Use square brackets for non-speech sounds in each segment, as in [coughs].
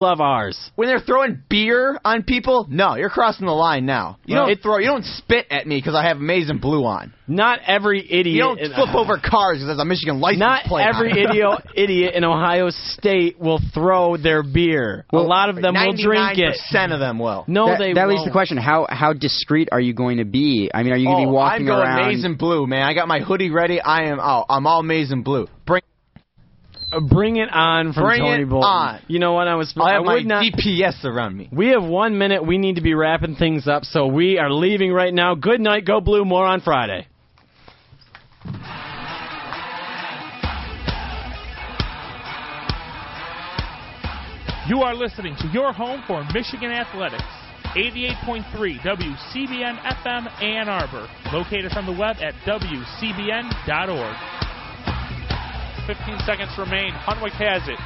love ours. When they're throwing beer on people, no, you're crossing the line now. You Well, don't it- throw, you don't spit at me because I have amazing blue on. Not every idiot. You don't in- flip over cars because there's a Michigan license Not plate. on every it. [laughs] idiot idiot in Ohio State will throw their beer. a lot of them will drink it. Percent of them will. No, that, they that won't. leads the question: How how discreet are you going to be? I mean, are you going to oh, be walking I'm going around? maize and blue, man. I got my hoodie ready. I am. Oh, I'm all maize and blue. Bring. Uh, Bring it on from Bring Tony it Bolton. on. You know what? I was. I have my not. DPS around me. We have one minute. We need to be wrapping things up, so we are leaving right now. Good night. Go blue. More on Friday. You are listening to your home for Michigan Athletics. 88.3 WCBN FM Ann Arbor. Locate us on the web at WCBN.org. 15 seconds remain. Hunwick has it.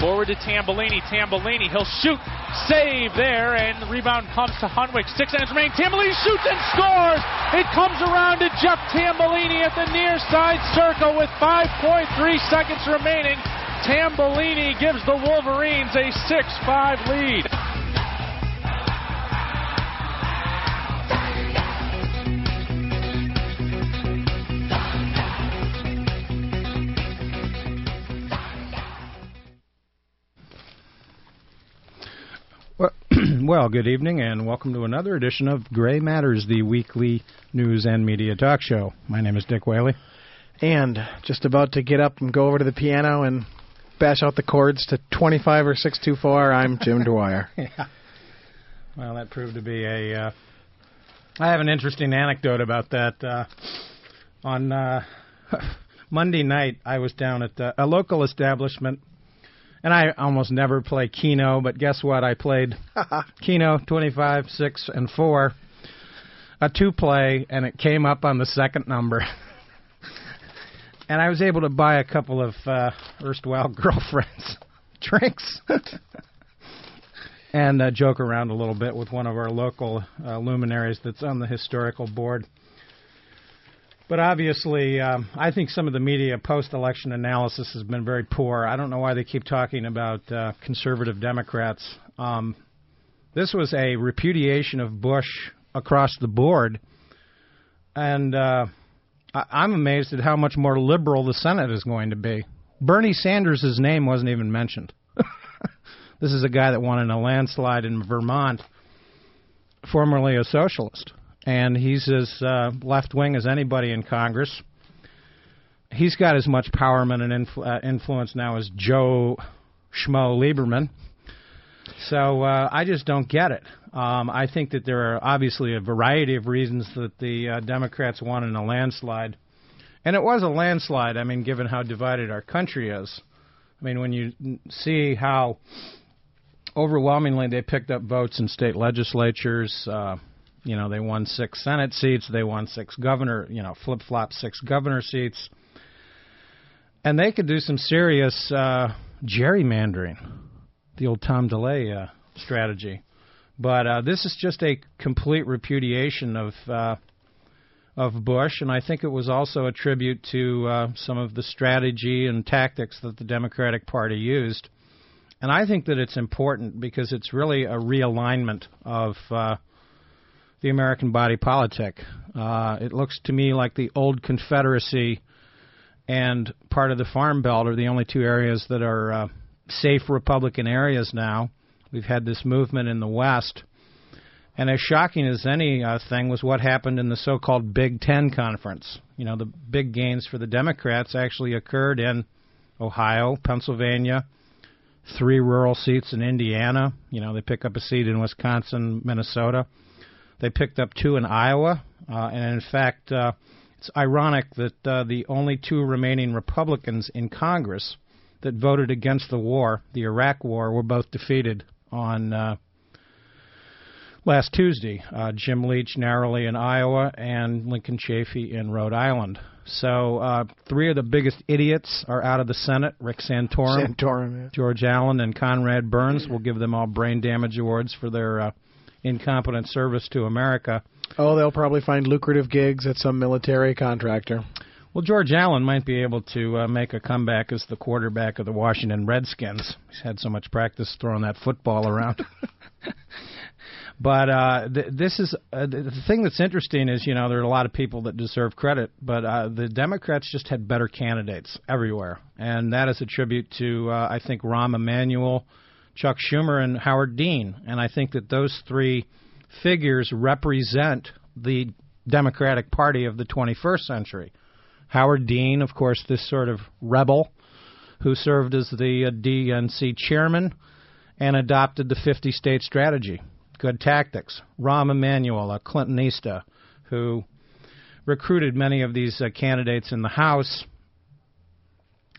Forward to Tambellini. Tambellini, he'll shoot. Save there, and the rebound comes to Hunwick. Six seconds remain. Tambellini shoots and scores. It comes around to Jeff Tambellini at the near side circle with 5.3 seconds remaining. Tambellini gives the Wolverines a 6-5 lead. Well, good evening and welcome to another edition of Gray Matters, the weekly news and media talk show. My name is Dick Whaley. And just about to get up and go over to the piano and bash out the chords to 25 or 624, I'm Jim [laughs] Dwyer. Yeah. Well, that proved to be a. Uh, I have an interesting anecdote about that. Uh, on uh, [laughs] Monday night, I was down at uh, a local establishment, and I almost never play Keno, but guess what? I played [laughs] Keno 25, 6, and 4, a two play, and it came up on the second number. [laughs] and I was able to buy a couple of uh, erstwhile [laughs] girlfriends drinks and uh, joke around a little bit with one of our local uh, luminaries that's on the historical board. But obviously, um, I think some of the media post-election analysis has been very poor. I don't know why they keep talking about uh, conservative Democrats. Um, this was a repudiation of Bush across the board, and uh, I- I'm amazed at how much more liberal the Senate is going to be. Bernie Sanders' name wasn't even mentioned. [laughs] this is a guy that won in a landslide in Vermont, formerly a socialist, and he's as uh, left wing as anybody in Congress. He's got as much power and influ- uh, influence now as Joe Schmo Lieberman. So uh, I just don't get it. Um, I think that there are obviously a variety of reasons that the uh, Democrats won in a landslide. And it was a landslide, I mean, given how divided our country is. I mean, when you see how overwhelmingly they picked up votes in state legislatures, uh, you know, they won six Senate seats, they won six governor, you know, flip flop six governor seats. And they could do some serious uh, gerrymandering, the old Tom DeLay uh, strategy. But uh, this is just a complete repudiation of uh, of Bush, and I think it was also a tribute to uh, some of the strategy and tactics that the Democratic Party used. And I think that it's important because it's really a realignment of uh, the American body politic. Uh, it looks to me like the old Confederacy and part of the Farm Belt are the only two areas that are uh, safe Republican areas now. We've had this movement in the West. And as shocking as any uh, thing was what happened in the so-called Big Ten conference. You know, the big gains for the Democrats actually occurred in Ohio, Pennsylvania, three rural seats in Indiana. You know, they pick up a seat in Wisconsin, Minnesota. They picked up two in Iowa, uh, and in fact, uh, it's ironic that uh, the only two remaining Republicans in Congress that voted against the war, the Iraq War, were both defeated on uh, last Tuesday. Uh, Jim Leach narrowly in Iowa and Lincoln Chafee in Rhode Island. So uh, three of the biggest idiots are out of the Senate. Rick Santorum, Santorum, yeah. George Allen, and Conrad Burns. We'll give them all brain damage awards for their uh, incompetent service to America. Oh, they'll probably find lucrative gigs at some military contractor. Well, George Allen might be able to uh, make a comeback as the quarterback of the Washington Redskins. He's had so much practice throwing that football around. [laughs] but uh, th- this is uh, the the thing that's interesting is you know there are a lot of people that deserve credit, but uh, the Democrats just had better candidates everywhere, and that is a tribute to uh, I think Rahm Emanuel, Chuck Schumer, and Howard Dean, and I think that those three figures represent the Democratic Party of the 21st century. Howard Dean, of course, this sort of rebel who served as the uh, DNC chairman and adopted the 50 state strategy. Good tactics. Rahm Emanuel, a Clintonista, who recruited many of these uh, candidates in the House.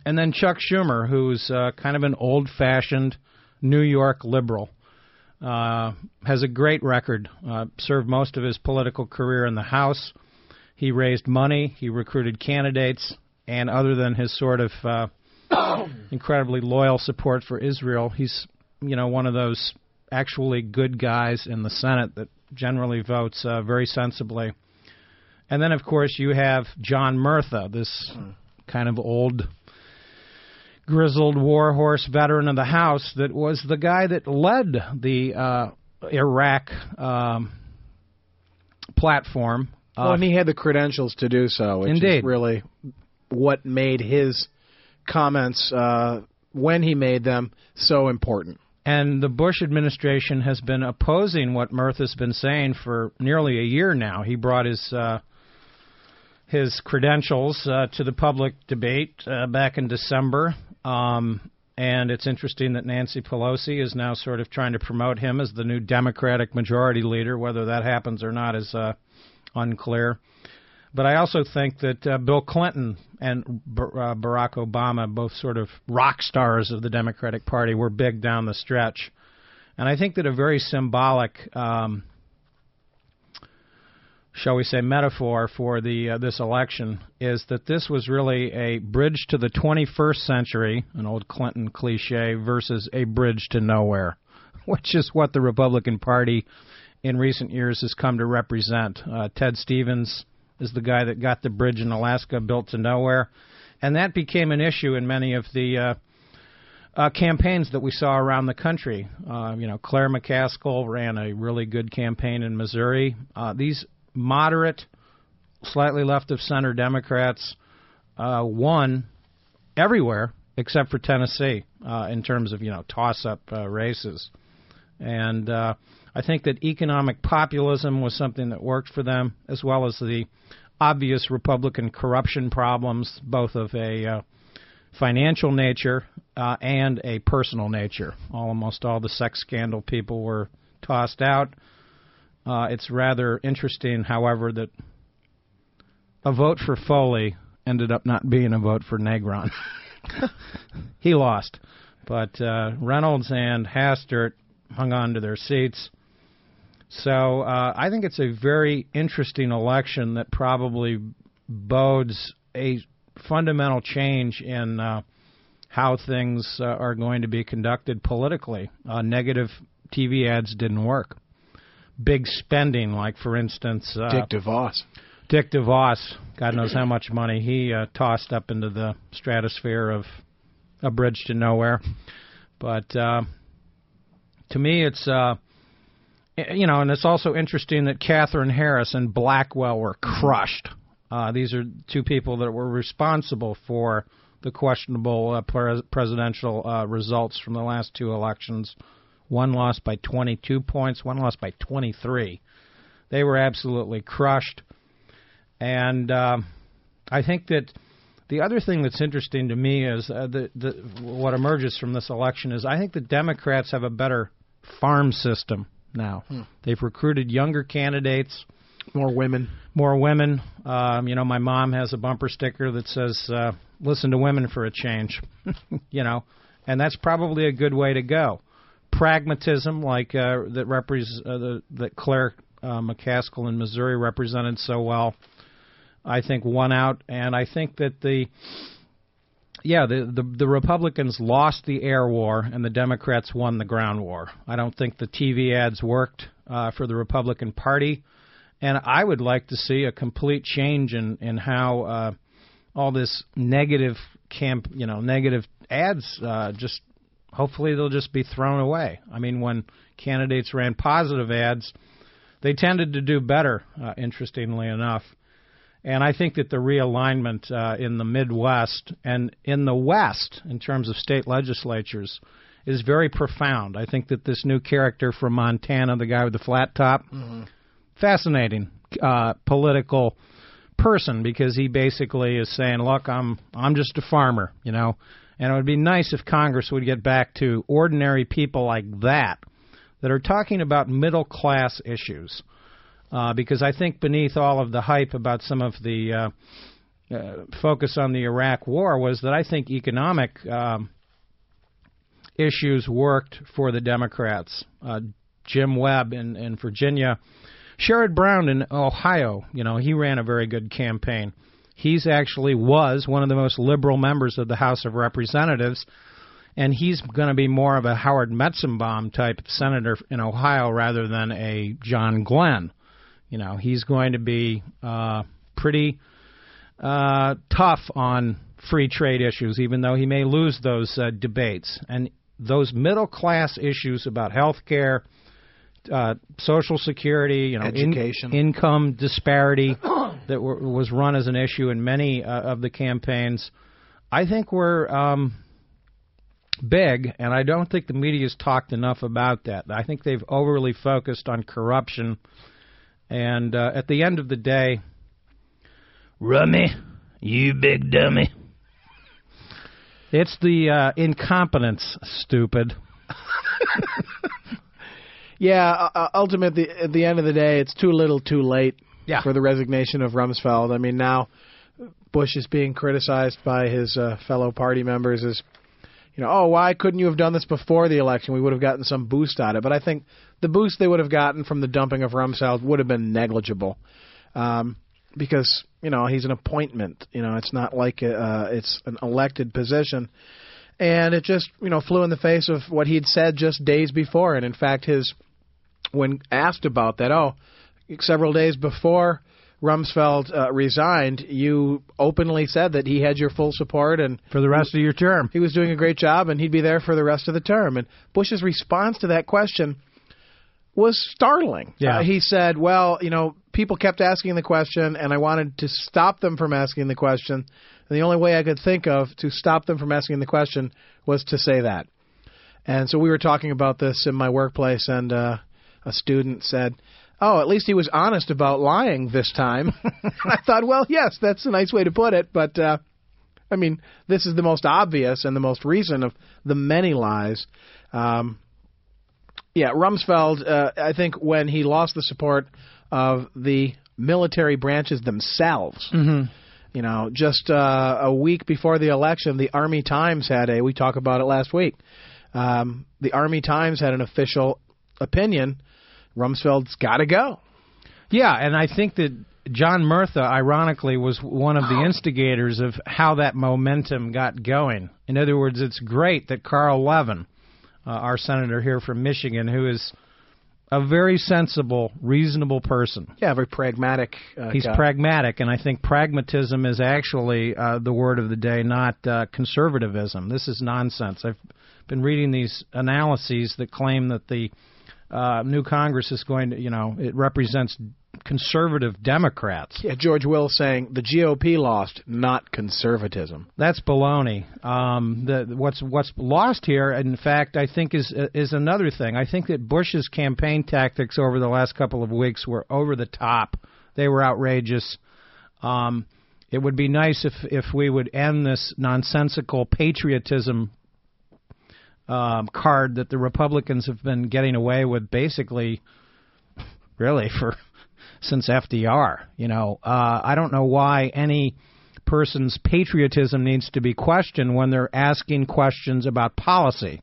And then Chuck Schumer, who's uh, kind of an old fashioned New York liberal. Uh, has a great record, uh, served most of his political career in the House. He raised money, he recruited candidates, and other than his sort of uh, [coughs] incredibly loyal support for Israel, he's you know one of those actually good guys in the Senate that generally votes uh, very sensibly. And then of course you have John Murtha, this kind of old grizzled warhorse veteran of the House that was the guy that led the uh, Iraq um, platform. Well, and he had the credentials to do so, which Indeed. is really what made his comments uh, when he made them so important. And the Bush administration has been opposing what Murtha's been saying for nearly a year now. He brought his uh, his credentials uh, to the public debate uh, back in December. Um, and it's interesting that Nancy Pelosi is now sort of trying to promote him as the new Democratic majority leader. Whether that happens or not is uh, unclear. But I also think that uh, Bill Clinton and Bar- uh, Barack Obama, both sort of rock stars of the Democratic Party, were big down the stretch. And I think that a very symbolic, um, shall we say, metaphor for the uh, this election is that this was really a bridge to the 21st century, an old Clinton cliche, versus a bridge to nowhere, [laughs] which is what the Republican Party in recent years has come to represent. Uh, Ted Stevens is the guy that got the bridge in Alaska built to nowhere, and that became an issue in many of the uh, uh, campaigns that we saw around the country. Uh, you know, Claire McCaskill ran a really good campaign in Missouri. Uh, these moderate, slightly left of center Democrats uh, won everywhere except for Tennessee uh, in terms of you know toss-up uh, races, and uh, I think that economic populism was something that worked for them, as well as the obvious Republican corruption problems, both of a uh, financial nature uh, and a personal nature. Almost all the sex scandal people were tossed out. Uh, it's rather interesting, however, that a vote for Foley ended up not being a vote for Negron. [laughs] he lost, but uh, Reynolds and Hastert hung on to their seats. So uh, I think it's a very interesting election that probably bodes a fundamental change in uh, how things uh, are going to be conducted politically. Uh, negative TV ads didn't work. Big spending, like for instance, uh, Dick DeVos. Dick DeVos, God knows how much money he uh, tossed up into the stratosphere of a bridge to nowhere. But uh, to me, it's uh, you know, and it's also interesting that Katherine Harris and Blackwell were crushed. Uh, these are two people that were responsible for the questionable uh, pres- presidential uh, results from the last two elections. One lost by 22 points, one lost by 23. They were absolutely crushed. And uh, I think that the other thing that's interesting to me is uh, the, the what emerges from this election is I think the Democrats have a better farm system now. They've recruited younger candidates, More women. more women. Um, you know, my mom has a bumper sticker that says uh, "Listen to women for a change." [laughs] you know, and that's probably a good way to go. Pragmatism, like uh, that repres- uh, the, that Claire uh, McCaskill in Missouri represented so well, I think won out, and I think that the yeah the, the the Republicans lost the air war and the Democrats won the ground war. I don't think the TV ads worked uh, for the Republican Party, and I would like to see a complete change in in how. Uh, all this negative camp, you know, negative ads. Uh, just hopefully they'll just be thrown away. I mean, when candidates ran positive ads, they tended to do better. Uh, interestingly enough. And I think that the realignment uh, in the Midwest and in the West, in terms of state legislatures, is very profound. I think that this new character from Montana, the guy with the flat top, fascinating uh, political person because he basically is saying, "Look, I'm I'm just a farmer," you know. And it would be nice if Congress would get back to ordinary people like that that are talking about middle class issues uh, because I think beneath all of the hype about some of the uh, uh, focus on the Iraq War was that I think economic um, issues worked for the Democrats. Uh, Jim Webb in, in Virginia, Sherrod Brown in Ohio, you know, he ran a very good campaign. He's actually was one of the most liberal members of the House of Representatives, and he's going to be more of a Howard Metzenbaum type senator in Ohio rather than a John Glenn. You know, he's going to be uh, pretty uh, tough on free trade issues, even though he may lose those uh, debates. And those middle class issues about health care, uh, Social Security, you know, in- Education. income disparity [coughs] that was run as an issue in many uh, of the campaigns, I think were um, big, and I don't think the media's talked enough about that. I think they've overly focused on corruption, and uh, at the end of the day, Rummy, you big dummy. It's the uh, incompetence, stupid. [laughs] Yeah, uh, uh, ultimately, at the end of the day, it's too little, too late Yeah. for the resignation of Rumsfeld. I mean, now Bush is being criticized by his uh, fellow party members as, you know, oh, why couldn't you have done this before the election? We would have gotten some boost out of it. But I think the boost they would have gotten from the dumping of Rumsfeld would have been negligible, um, because you know he's an appointment. You know, it's not like uh, it's an elected position and it just you know flew in the face of what he'd said just days before and in fact his when asked about that oh several days before Rumsfeld uh, resigned you openly said that he had your full support and For the rest of your term. he was doing a great job and he'd be there for the rest of the term and Bush's response to that question was startling. Yeah. Uh, he said, "Well, you know, people kept asking the question and I wanted to stop them from asking the question. And the only way I could think of to stop them from asking the question was to say that." And so we were talking about this in my workplace and uh a student said, "Oh, at least he was honest about lying this time." [laughs] I thought, "Well, yes, that's a nice way to put it, but uh I mean, this is the most obvious and the most recent of the many lies. Um, yeah, Rumsfeld, uh, I think when he lost the support of the military branches themselves, you know, just uh, a week before the election, the Army Times had a, we talked about it last week, um, the Army Times had an official opinion Rumsfeld's got to go. Yeah, and I think that John Murtha, ironically, was one of the instigators of how that momentum got going. In other words, it's great that Carl Levin, uh, our senator here from Michigan, who is a very sensible, reasonable person. Yeah, very pragmatic. Uh, He's guy. pragmatic, and I think pragmatism is actually uh, the word of the day, not uh, conservatism. This is nonsense. I've been reading these analyses that claim that the uh, new Congress is going to, you know, it represents conservative Democrats. Yeah, George Will saying the GOP lost, not conservatism. That's baloney. Um, the, what's what's lost here, in fact, I think is is another thing. I think that Bush's campaign tactics over the last couple of weeks were over the top. They were outrageous. Um, it would be nice if if we would end this nonsensical patriotism um, card that the Republicans have been getting away with, basically, really for [laughs] since FDR. You know, uh, I don't know why any person's patriotism needs to be questioned when they're asking questions about policy,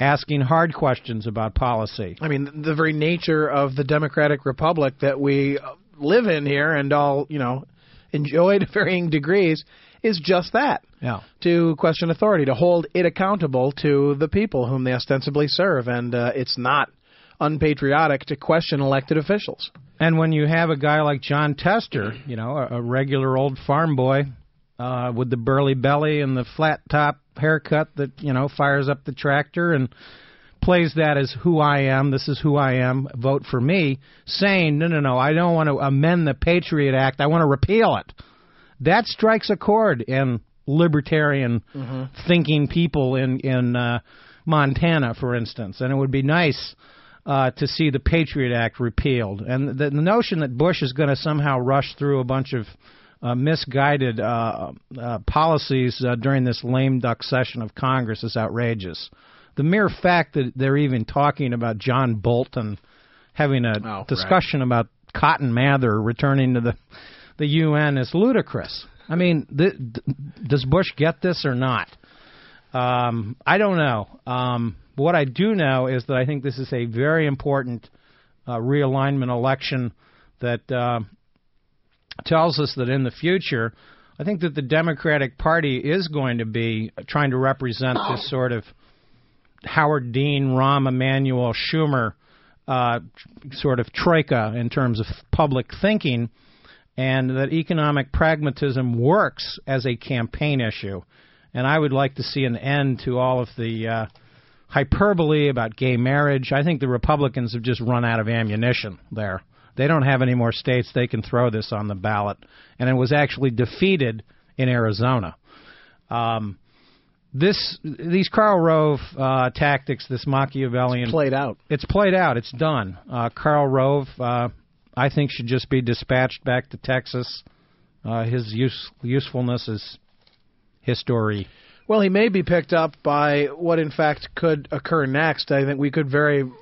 asking hard questions about policy. I mean, the very nature of the democratic republic that we live in here and all, you know, enjoy to [laughs] varying degrees is just that. Yeah. To question authority, to hold it accountable to the people whom they ostensibly serve. And uh, it's not unpatriotic to question elected officials. And when you have a guy like Jon Tester, you know, a, a regular old farm boy, uh, with the burly belly and the flat top haircut that you know fires up the tractor and plays that as who I am. This is who I am. Vote for me. Saying no, no, no. I don't want to amend the Patriot Act. I want to repeal it. That strikes a chord in libertarian thinking people in in uh, Montana, for instance. And it would be nice uh, to see the Patriot Act repealed. And the, the notion that Bush is going to somehow rush through a bunch of uh, misguided uh, uh, policies uh, during this lame duck session of Congress is outrageous. The mere fact that they're even talking about John Bolton having a right. discussion about Cotton Mather returning to the the UN is ludicrous. I mean, th- th- does Bush get this or not? Um, I don't know. Um, what I do know is that I think this is a very important uh, realignment election that uh, tells us that in the future, I think that the Democratic Party is going to be trying to represent this sort of Howard Dean, Rahm Emanuel, Schumer uh, sort of troika in terms of public thinking, and that economic pragmatism works as a campaign issue. And I would like to see an end to all of the uh, hyperbole about gay marriage. I think the Republicans have just run out of ammunition there. They don't have any more states they can throw this on the ballot, and it was actually defeated in Arizona. Um, this these Karl Rove uh, tactics, this Machiavellian Played out. it's played out. It's done. Uh, Karl Rove, uh, I think, should just be dispatched back to Texas. Uh, his use, usefulness is history. Well, he may be picked up by what, in fact, could occur next. I think we could very, you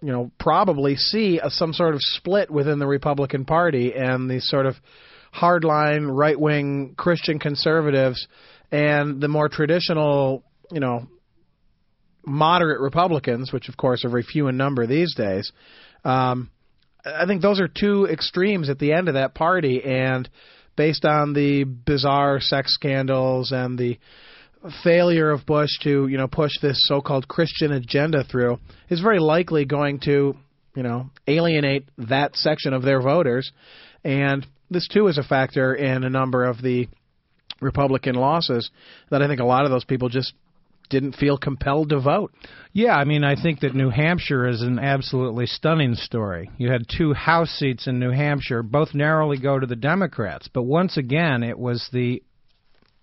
know, probably see a, some sort of split within the Republican Party and the sort of hardline right-wing Christian conservatives and the more traditional, you know, moderate Republicans, which of course are very few in number these days. Um, I think those are two extremes at the end of that party, and based on the bizarre sex scandals and the failure of Bush to, you know, push this so-called Christian agenda through, is very likely going to, you know, alienate that section of their voters, and this too is a factor in a number of the Republican losses that I think a lot of those people just didn't feel compelled to vote. Yeah, I mean, I think that New Hampshire is an absolutely stunning story. You had two House seats in New Hampshire, both narrowly go to the Democrats, but once again, it was the,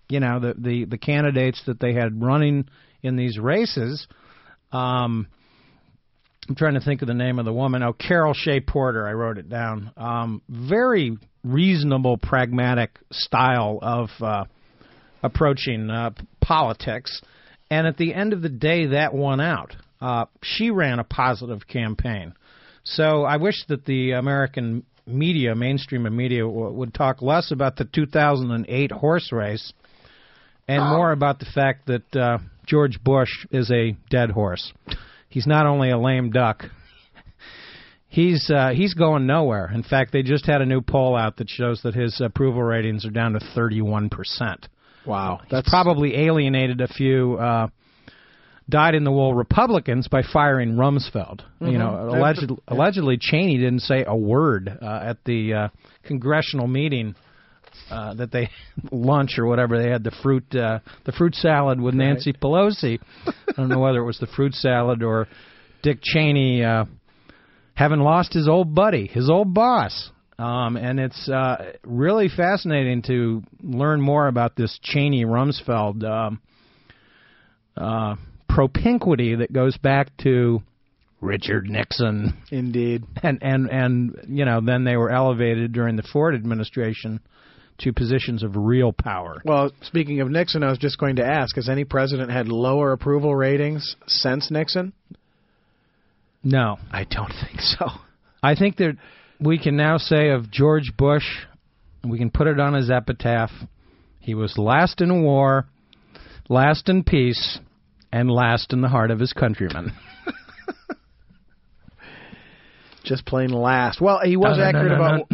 you know, the the, the candidates that they had running in these races. Um, I'm trying to think of the name of the woman. Oh, Carol Shea Porter. I wrote it down. Um, very reasonable, pragmatic style of uh, approaching uh, politics. And at the end of the day, that won out. Uh, she ran a positive campaign. So I wish that the American media, mainstream media, w- would talk less about the 2008 horse race and more about the fact that uh, George Bush is a dead horse. He's not only a lame duck. He's uh, he's going nowhere. In fact, they just had a new poll out that shows that his approval ratings are down to 31 percent. Wow, That's probably alienated a few uh, dyed-in-the-wool Republicans by firing Rumsfeld. You know, alleged, allegedly Cheney didn't say a word uh, at the uh, congressional meeting uh, that they [laughs] lunch or whatever they had the fruit uh, the fruit salad with Nancy Pelosi. I don't know whether it was the fruit salad or Dick Cheney uh, having lost his old buddy, his old boss. Um, and it's uh, really fascinating to learn more about this Cheney Rumsfeld um, uh, propinquity that goes back to Richard Nixon, indeed. and and and you know then they were elevated during the Ford administration to positions of real power. Well, speaking of Nixon, I was just going to ask: Has any president had lower approval ratings since Nixon? No, I don't think so. I think that we can now say of George Bush, we can put it on his epitaph. He was last in war, last in peace, and last in the heart of his countrymen. [laughs] Just plain last. Well, he was accurate about.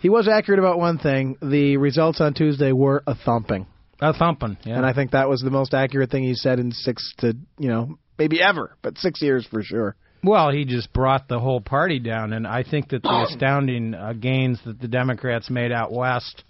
he was accurate about one thing. The results on Tuesday were a thumping, a thumping, yeah. and I think that was the most accurate thing he said in six to you know maybe ever, but six years for sure. Well, he just brought the whole party down, and I think that the astounding uh, gains that the Democrats made out west,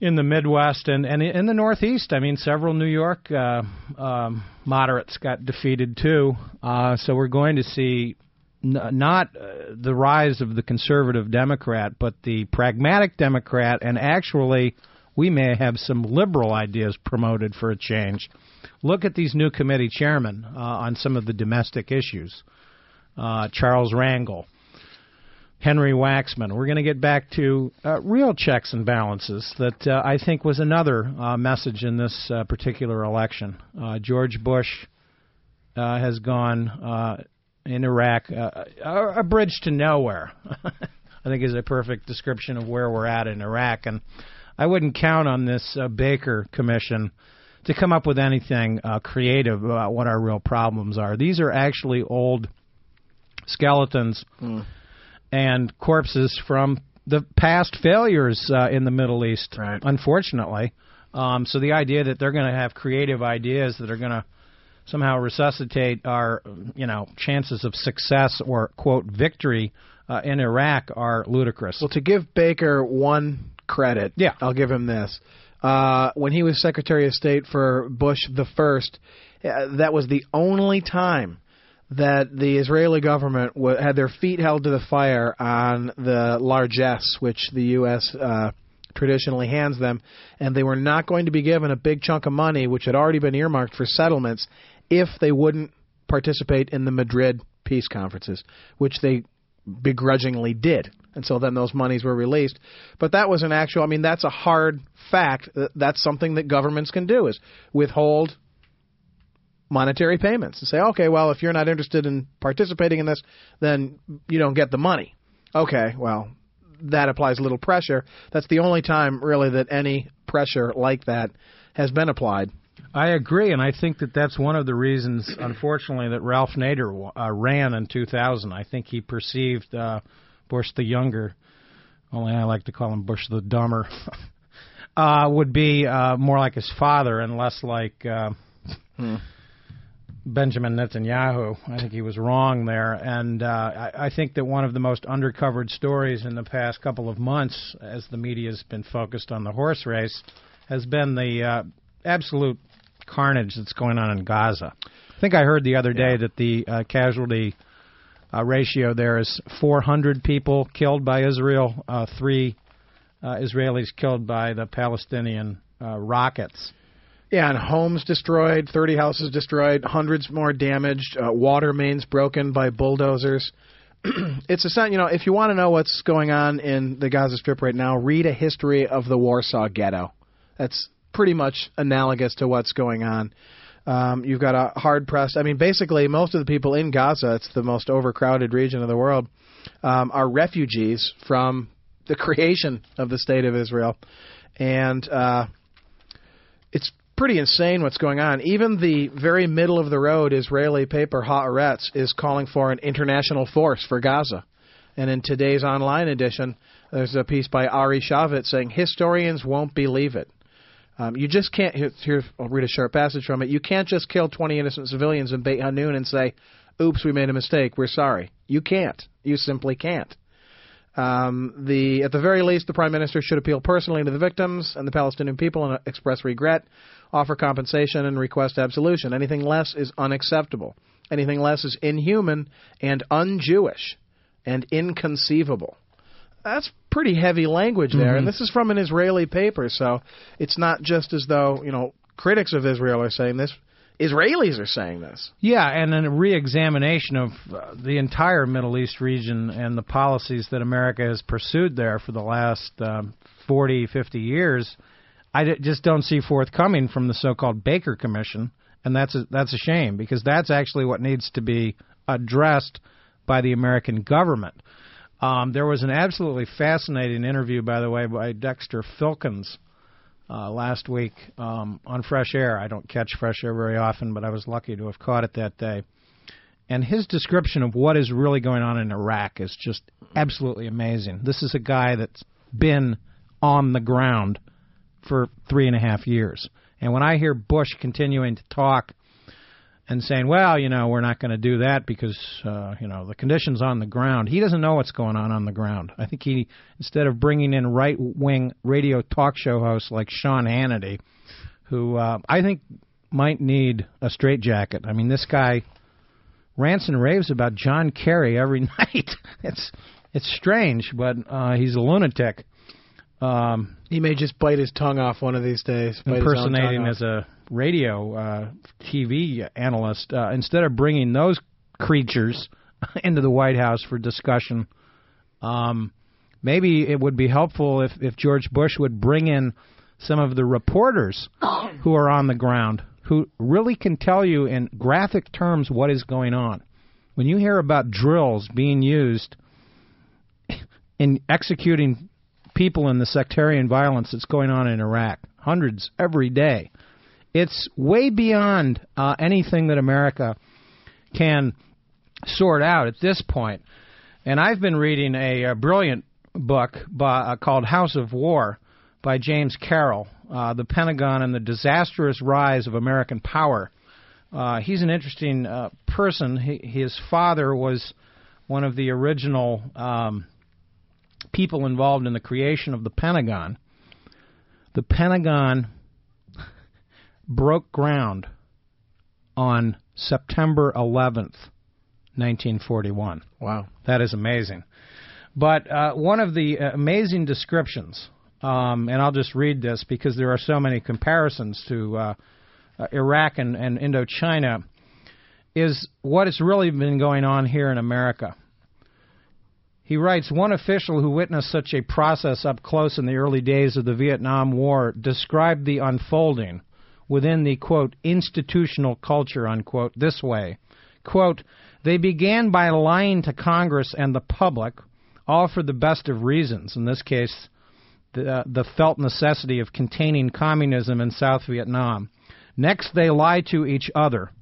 in the Midwest, and and in the Northeast. I mean, several New York uh, um, moderates got defeated too. Uh, so we're going to see n- not uh, the rise of the conservative Democrat, but the pragmatic Democrat, and actually, we may have some liberal ideas promoted for a change. Look at these new committee chairmen uh, on some of the domestic issues. Uh, Charles Rangel, Henry Waxman. We're going to get back to uh, real checks and balances that uh, I think was another uh, message in this uh, particular election. Uh, George Bush uh, has gone in Iraq, a bridge to nowhere. [laughs] I think is a perfect description of where we're at in Iraq, and I wouldn't count on this uh, Baker Commission to come up with anything uh, creative about what our real problems are. These are actually old skeletons and corpses from the past failures uh, in the Middle East, Right. unfortunately. Um, so the idea that they're going to have creative ideas that are going to somehow resuscitate our, you know, chances of success or quote victory uh, in Iraq are ludicrous. Well, to give Baker one credit, Yeah. I'll give him this. Uh, when he was Secretary of State for Bush the first, uh, that was the only time that the Israeli government w- had their feet held to the fire on the largesse which the U.S. Uh, traditionally hands them, and they were not going to be given a big chunk of money, which had already been earmarked for settlements, if they wouldn't participate in the Madrid peace conferences, which they begrudgingly did. Until then those monies were released. But that was an actual i mean that's a hard fact. That's something that governments can do is withhold monetary payments and say okay well if you're not interested in participating in this then you don't get the money. Okay well that applies little pressure. That's the only time really that any pressure like that has been applied I agree, and I think that that's one of the reasons, unfortunately, that Ralph Nader uh, ran in 2000. I think he perceived uh, Bush the younger, only I like to call him Bush the dumber, [laughs] uh, would be uh, more like his father and less like uh, Benjamin Netanyahu. I think he was wrong there, and uh, I, I think that one of the most undercovered stories in the past couple of months, as the media has been focused on the horse race, has been the uh, absolute carnage that's going on in Gaza. I think I heard the other day that the uh, casualty uh, ratio there is 400 people killed by Israel, uh, three uh, Israelis killed by the Palestinian uh, rockets. Yeah, and homes destroyed, 30 houses destroyed, hundreds more damaged, uh, water mains broken by bulldozers. [clears throat] it's a sign, you know, if you want to know what's going on in the Gaza Strip right now, read a history of the Warsaw Ghetto. That's pretty much analogous to what's going on. Um, you've got a hard pressed. I mean, basically, most of the people in Gaza, it's the most overcrowded region of the world, um, are refugees from the creation of the state of Israel, and uh, it's pretty insane what's going on. Even the very middle of the road Israeli paper Haaretz is calling for an international force for Gaza. And in today's online edition, there's a piece by Ari Shavit saying historians won't believe it. Um, you just can't. Here, I'll read a short passage from it. You can't just kill 20 innocent civilians in Beit Hanun and say, "Oops, we made a mistake. We're sorry." You can't. You simply can't. Um, the at the very least, the prime minister should appeal personally to the victims and the Palestinian people and express regret, offer compensation, and request absolution. Anything less is unacceptable. Anything less is inhuman and un-Jewish and inconceivable. That's pretty heavy language there, and this is from an Israeli paper, so it's not just as though you know critics of Israel are saying this. Israelis are saying this. Yeah, and a re-examination of uh, the entire Middle East region and the policies that America has pursued there for the last um, 40, 50 years, I d- just don't see forthcoming from the so-called Baker Commission, and that's a, that's a shame because that's actually what needs to be addressed by the American government. Um, there was an absolutely fascinating interview, by the way, by Dexter Filkins uh, last week um, on Fresh Air. I don't catch Fresh Air very often, but I was lucky to have caught it that day. And his description of what is really going on in Iraq is just absolutely amazing. This is a guy that's been on the ground for three and a half years. And when I hear Bush continuing to talk and saying, "Well, you know, we're not going to do that because uh, you know the conditions on the ground." He doesn't know what's going on on the ground. I think he instead of bringing in right-wing radio talk show hosts like Sean Hannity, who uh, I think might need a straitjacket. I mean, this guy rants and raves about John Kerry every [laughs] night. it's it's strange, but uh, he's a lunatic. Um, He may just bite his tongue off one of these days. bite his own tongue impersonating as a radio uh, TV analyst uh, instead of bringing those creatures [laughs] into the White House for discussion. Um, maybe it would be helpful if, if George Bush would bring in some of the reporters [coughs] who are on the ground who really can tell you in graphic terms what is going on. When you hear about drills being used [laughs] in executing people in the sectarian violence that's going on in Iraq, hundreds every day, it's way beyond uh, anything that America can sort out at this point. And I've been reading a, a brilliant book by, uh, called House of War by James Carroll, uh, The Pentagon and the Disastrous Rise of American Power. Uh, he's an interesting uh, person. He, his father was one of the original um, people involved in the creation of the Pentagon. The Pentagon broke ground on September 11th, 1941. Wow. That is amazing. But uh, one of the uh, amazing descriptions, um, and I'll just read this because there are so many comparisons to uh, uh, Iraq and, and Indochina, is what has really been going on here in America. He writes One official who witnessed such a process up close in the early days of the Vietnam War described the unfolding within the quote institutional culture unquote this way. Quote they began by lying to congress and the public all for the best of reasons in this case the, uh, the felt necessity of containing communism in south vietnam. Next they lie to each other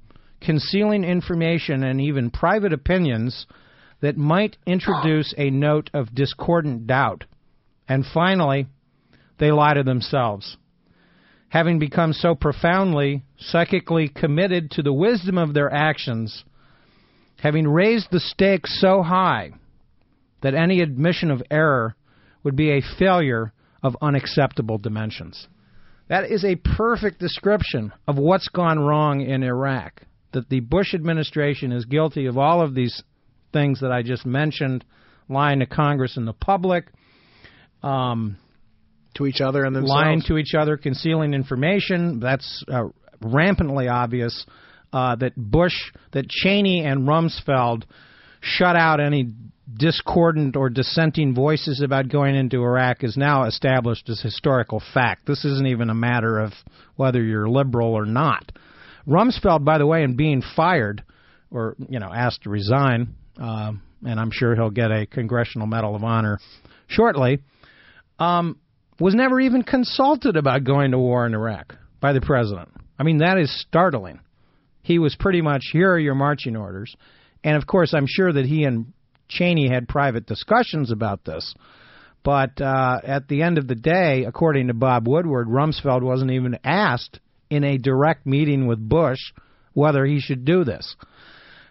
concealing information and even private opinions that might introduce a note of discordant doubt and finally they lie to themselves having become so profoundly psychically committed to the wisdom of their actions, having raised the stakes so high that any admission of error would be a failure of unacceptable dimensions. That is a perfect description of what's gone wrong in Iraq. That the Bush administration is guilty of all of these things that I just mentioned, lying to Congress and the public, um, To each other and themselves. lying to each other, concealing information. That's uh, rampantly obvious. Uh, that Bush, that Cheney and Rumsfeld shut out any discordant or dissenting voices about going into Iraq is now established as historical fact. This isn't even a matter of whether you're liberal or not. Rumsfeld, by the way, in being fired or you know asked to resign, uh, and I'm sure he'll get a Congressional Medal of Honor shortly. Um, was never even consulted about going to war in Iraq by the president. I mean, that is startling. He was pretty much, here are your marching orders. And of course, I'm sure that he and Cheney had private discussions about this. But uh, at the end of the day, according to Bob Woodward, Rumsfeld wasn't even asked in a direct meeting with Bush whether he should do this.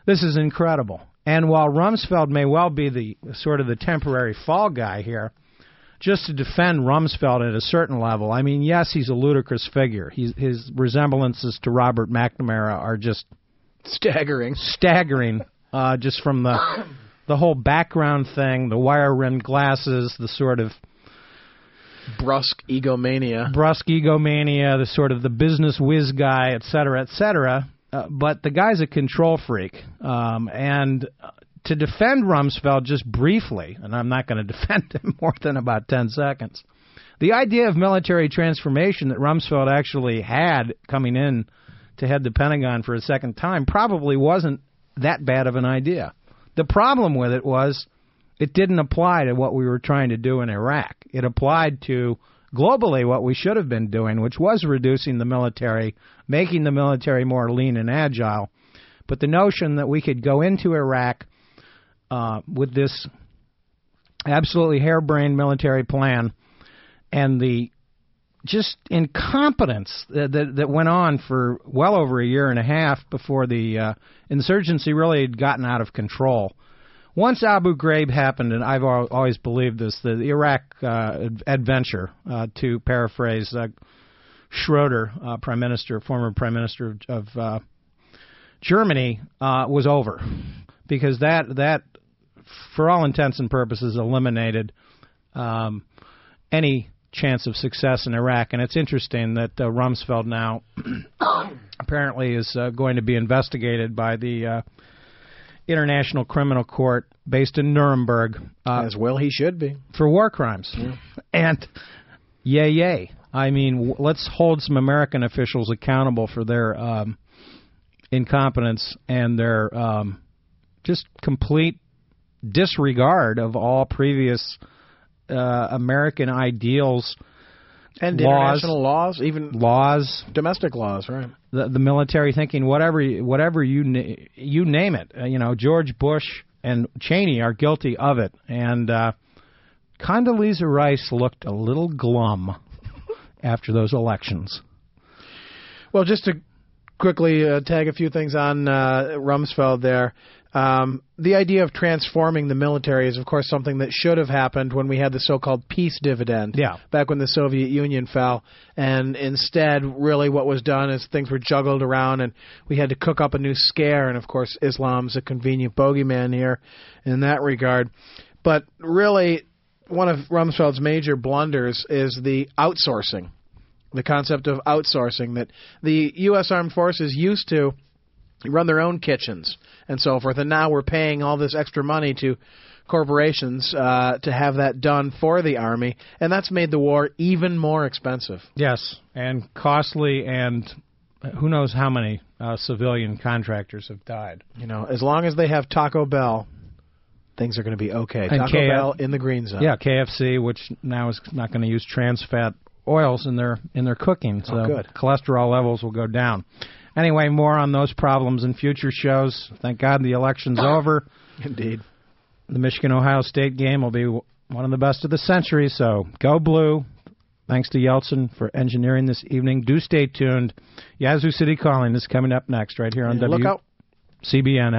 This is incredible. And while Rumsfeld may well be the sort of the temporary fall guy here, just to defend Rumsfeld at a certain level, I mean, yes, he's a ludicrous figure. He's, his resemblances to Robert McNamara are just Staggering. staggering, uh, just from the the whole background thing, the wire rimmed glasses, the sort of Brusque egomania. brusque egomania, the sort of the business whiz guy, et cetera, et cetera. Uh, but the guy's a control freak. Um, and to defend Rumsfeld just briefly, and I'm not going [laughs] to defend him more than about 10 seconds, the idea of military transformation that Rumsfeld actually had coming in to head the Pentagon for a second time probably wasn't that bad of an idea. The problem with it was it didn't apply to what we were trying to do in Iraq. It applied to globally what we should have been doing, which was reducing the military, making the military more lean and agile. But the notion that we could go into Iraq uh, with this absolutely harebrained military plan and the just incompetence that, that that went on for well over a year and a half before the uh, insurgency really had gotten out of control. Once Abu Ghraib happened, and I've always believed this, the Iraq uh, adventure, uh, to paraphrase uh, Schroeder, uh, Prime Minister, former Prime Minister of, of uh, Germany, uh, was over because that that, for all intents and purposes, eliminated um, any chance of success in Iraq. And it's interesting that uh, Rumsfeld now [coughs] apparently is uh, going to be investigated by the uh, International Criminal Court based in Nuremberg uh, As well, he should be. for war crimes. And yay, yay. I mean, w- let's hold some American officials accountable for their um, incompetence and their um, just complete disregard of all previous uh, American ideals, And Laws. international laws, even laws, domestic laws, right? the, the military thinking, whatever, whatever you na- you name it. Uh, you know, George Bush and Cheney are guilty of it, and uh, Condoleezza Rice looked a little glum [laughs] after those elections. Well, just to quickly uh, tag a few things on uh, Rumsfeld there. Um, the idea of transforming the military is, of course, something that should have happened when we had the so-called peace dividend. Yeah. Back when the Soviet Union fell, and instead, really, what was done is things were juggled around, and we had to cook up a new scare. And of course, Islam's a convenient bogeyman here, in that regard. But really, one of Rumsfeld's major blunders is the outsourcing the concept of outsourcing that the U.S. Armed Forces used to run their own kitchens and so forth, and now we're paying all this extra money to corporations uh, to have that done for the Army, and that's made the war even more expensive. Yes, and costly, and who knows how many uh, civilian contractors have died. You know, as long as they have Taco Bell, things are going to be okay. And Taco Bell in the green zone. Yeah, KFC, which now is not going to use trans fat oils in their in their cooking, so Oh, cholesterol levels will go down. Anyway, more on those problems in future shows. Thank God the election's [laughs] over. indeed. The Michigan Ohio State game will be one of the best of the century. So go blue. Thanks to Yeltsin for engineering this evening. Do stay tuned. Yazoo City Calling is coming up next, right here on out. WCBN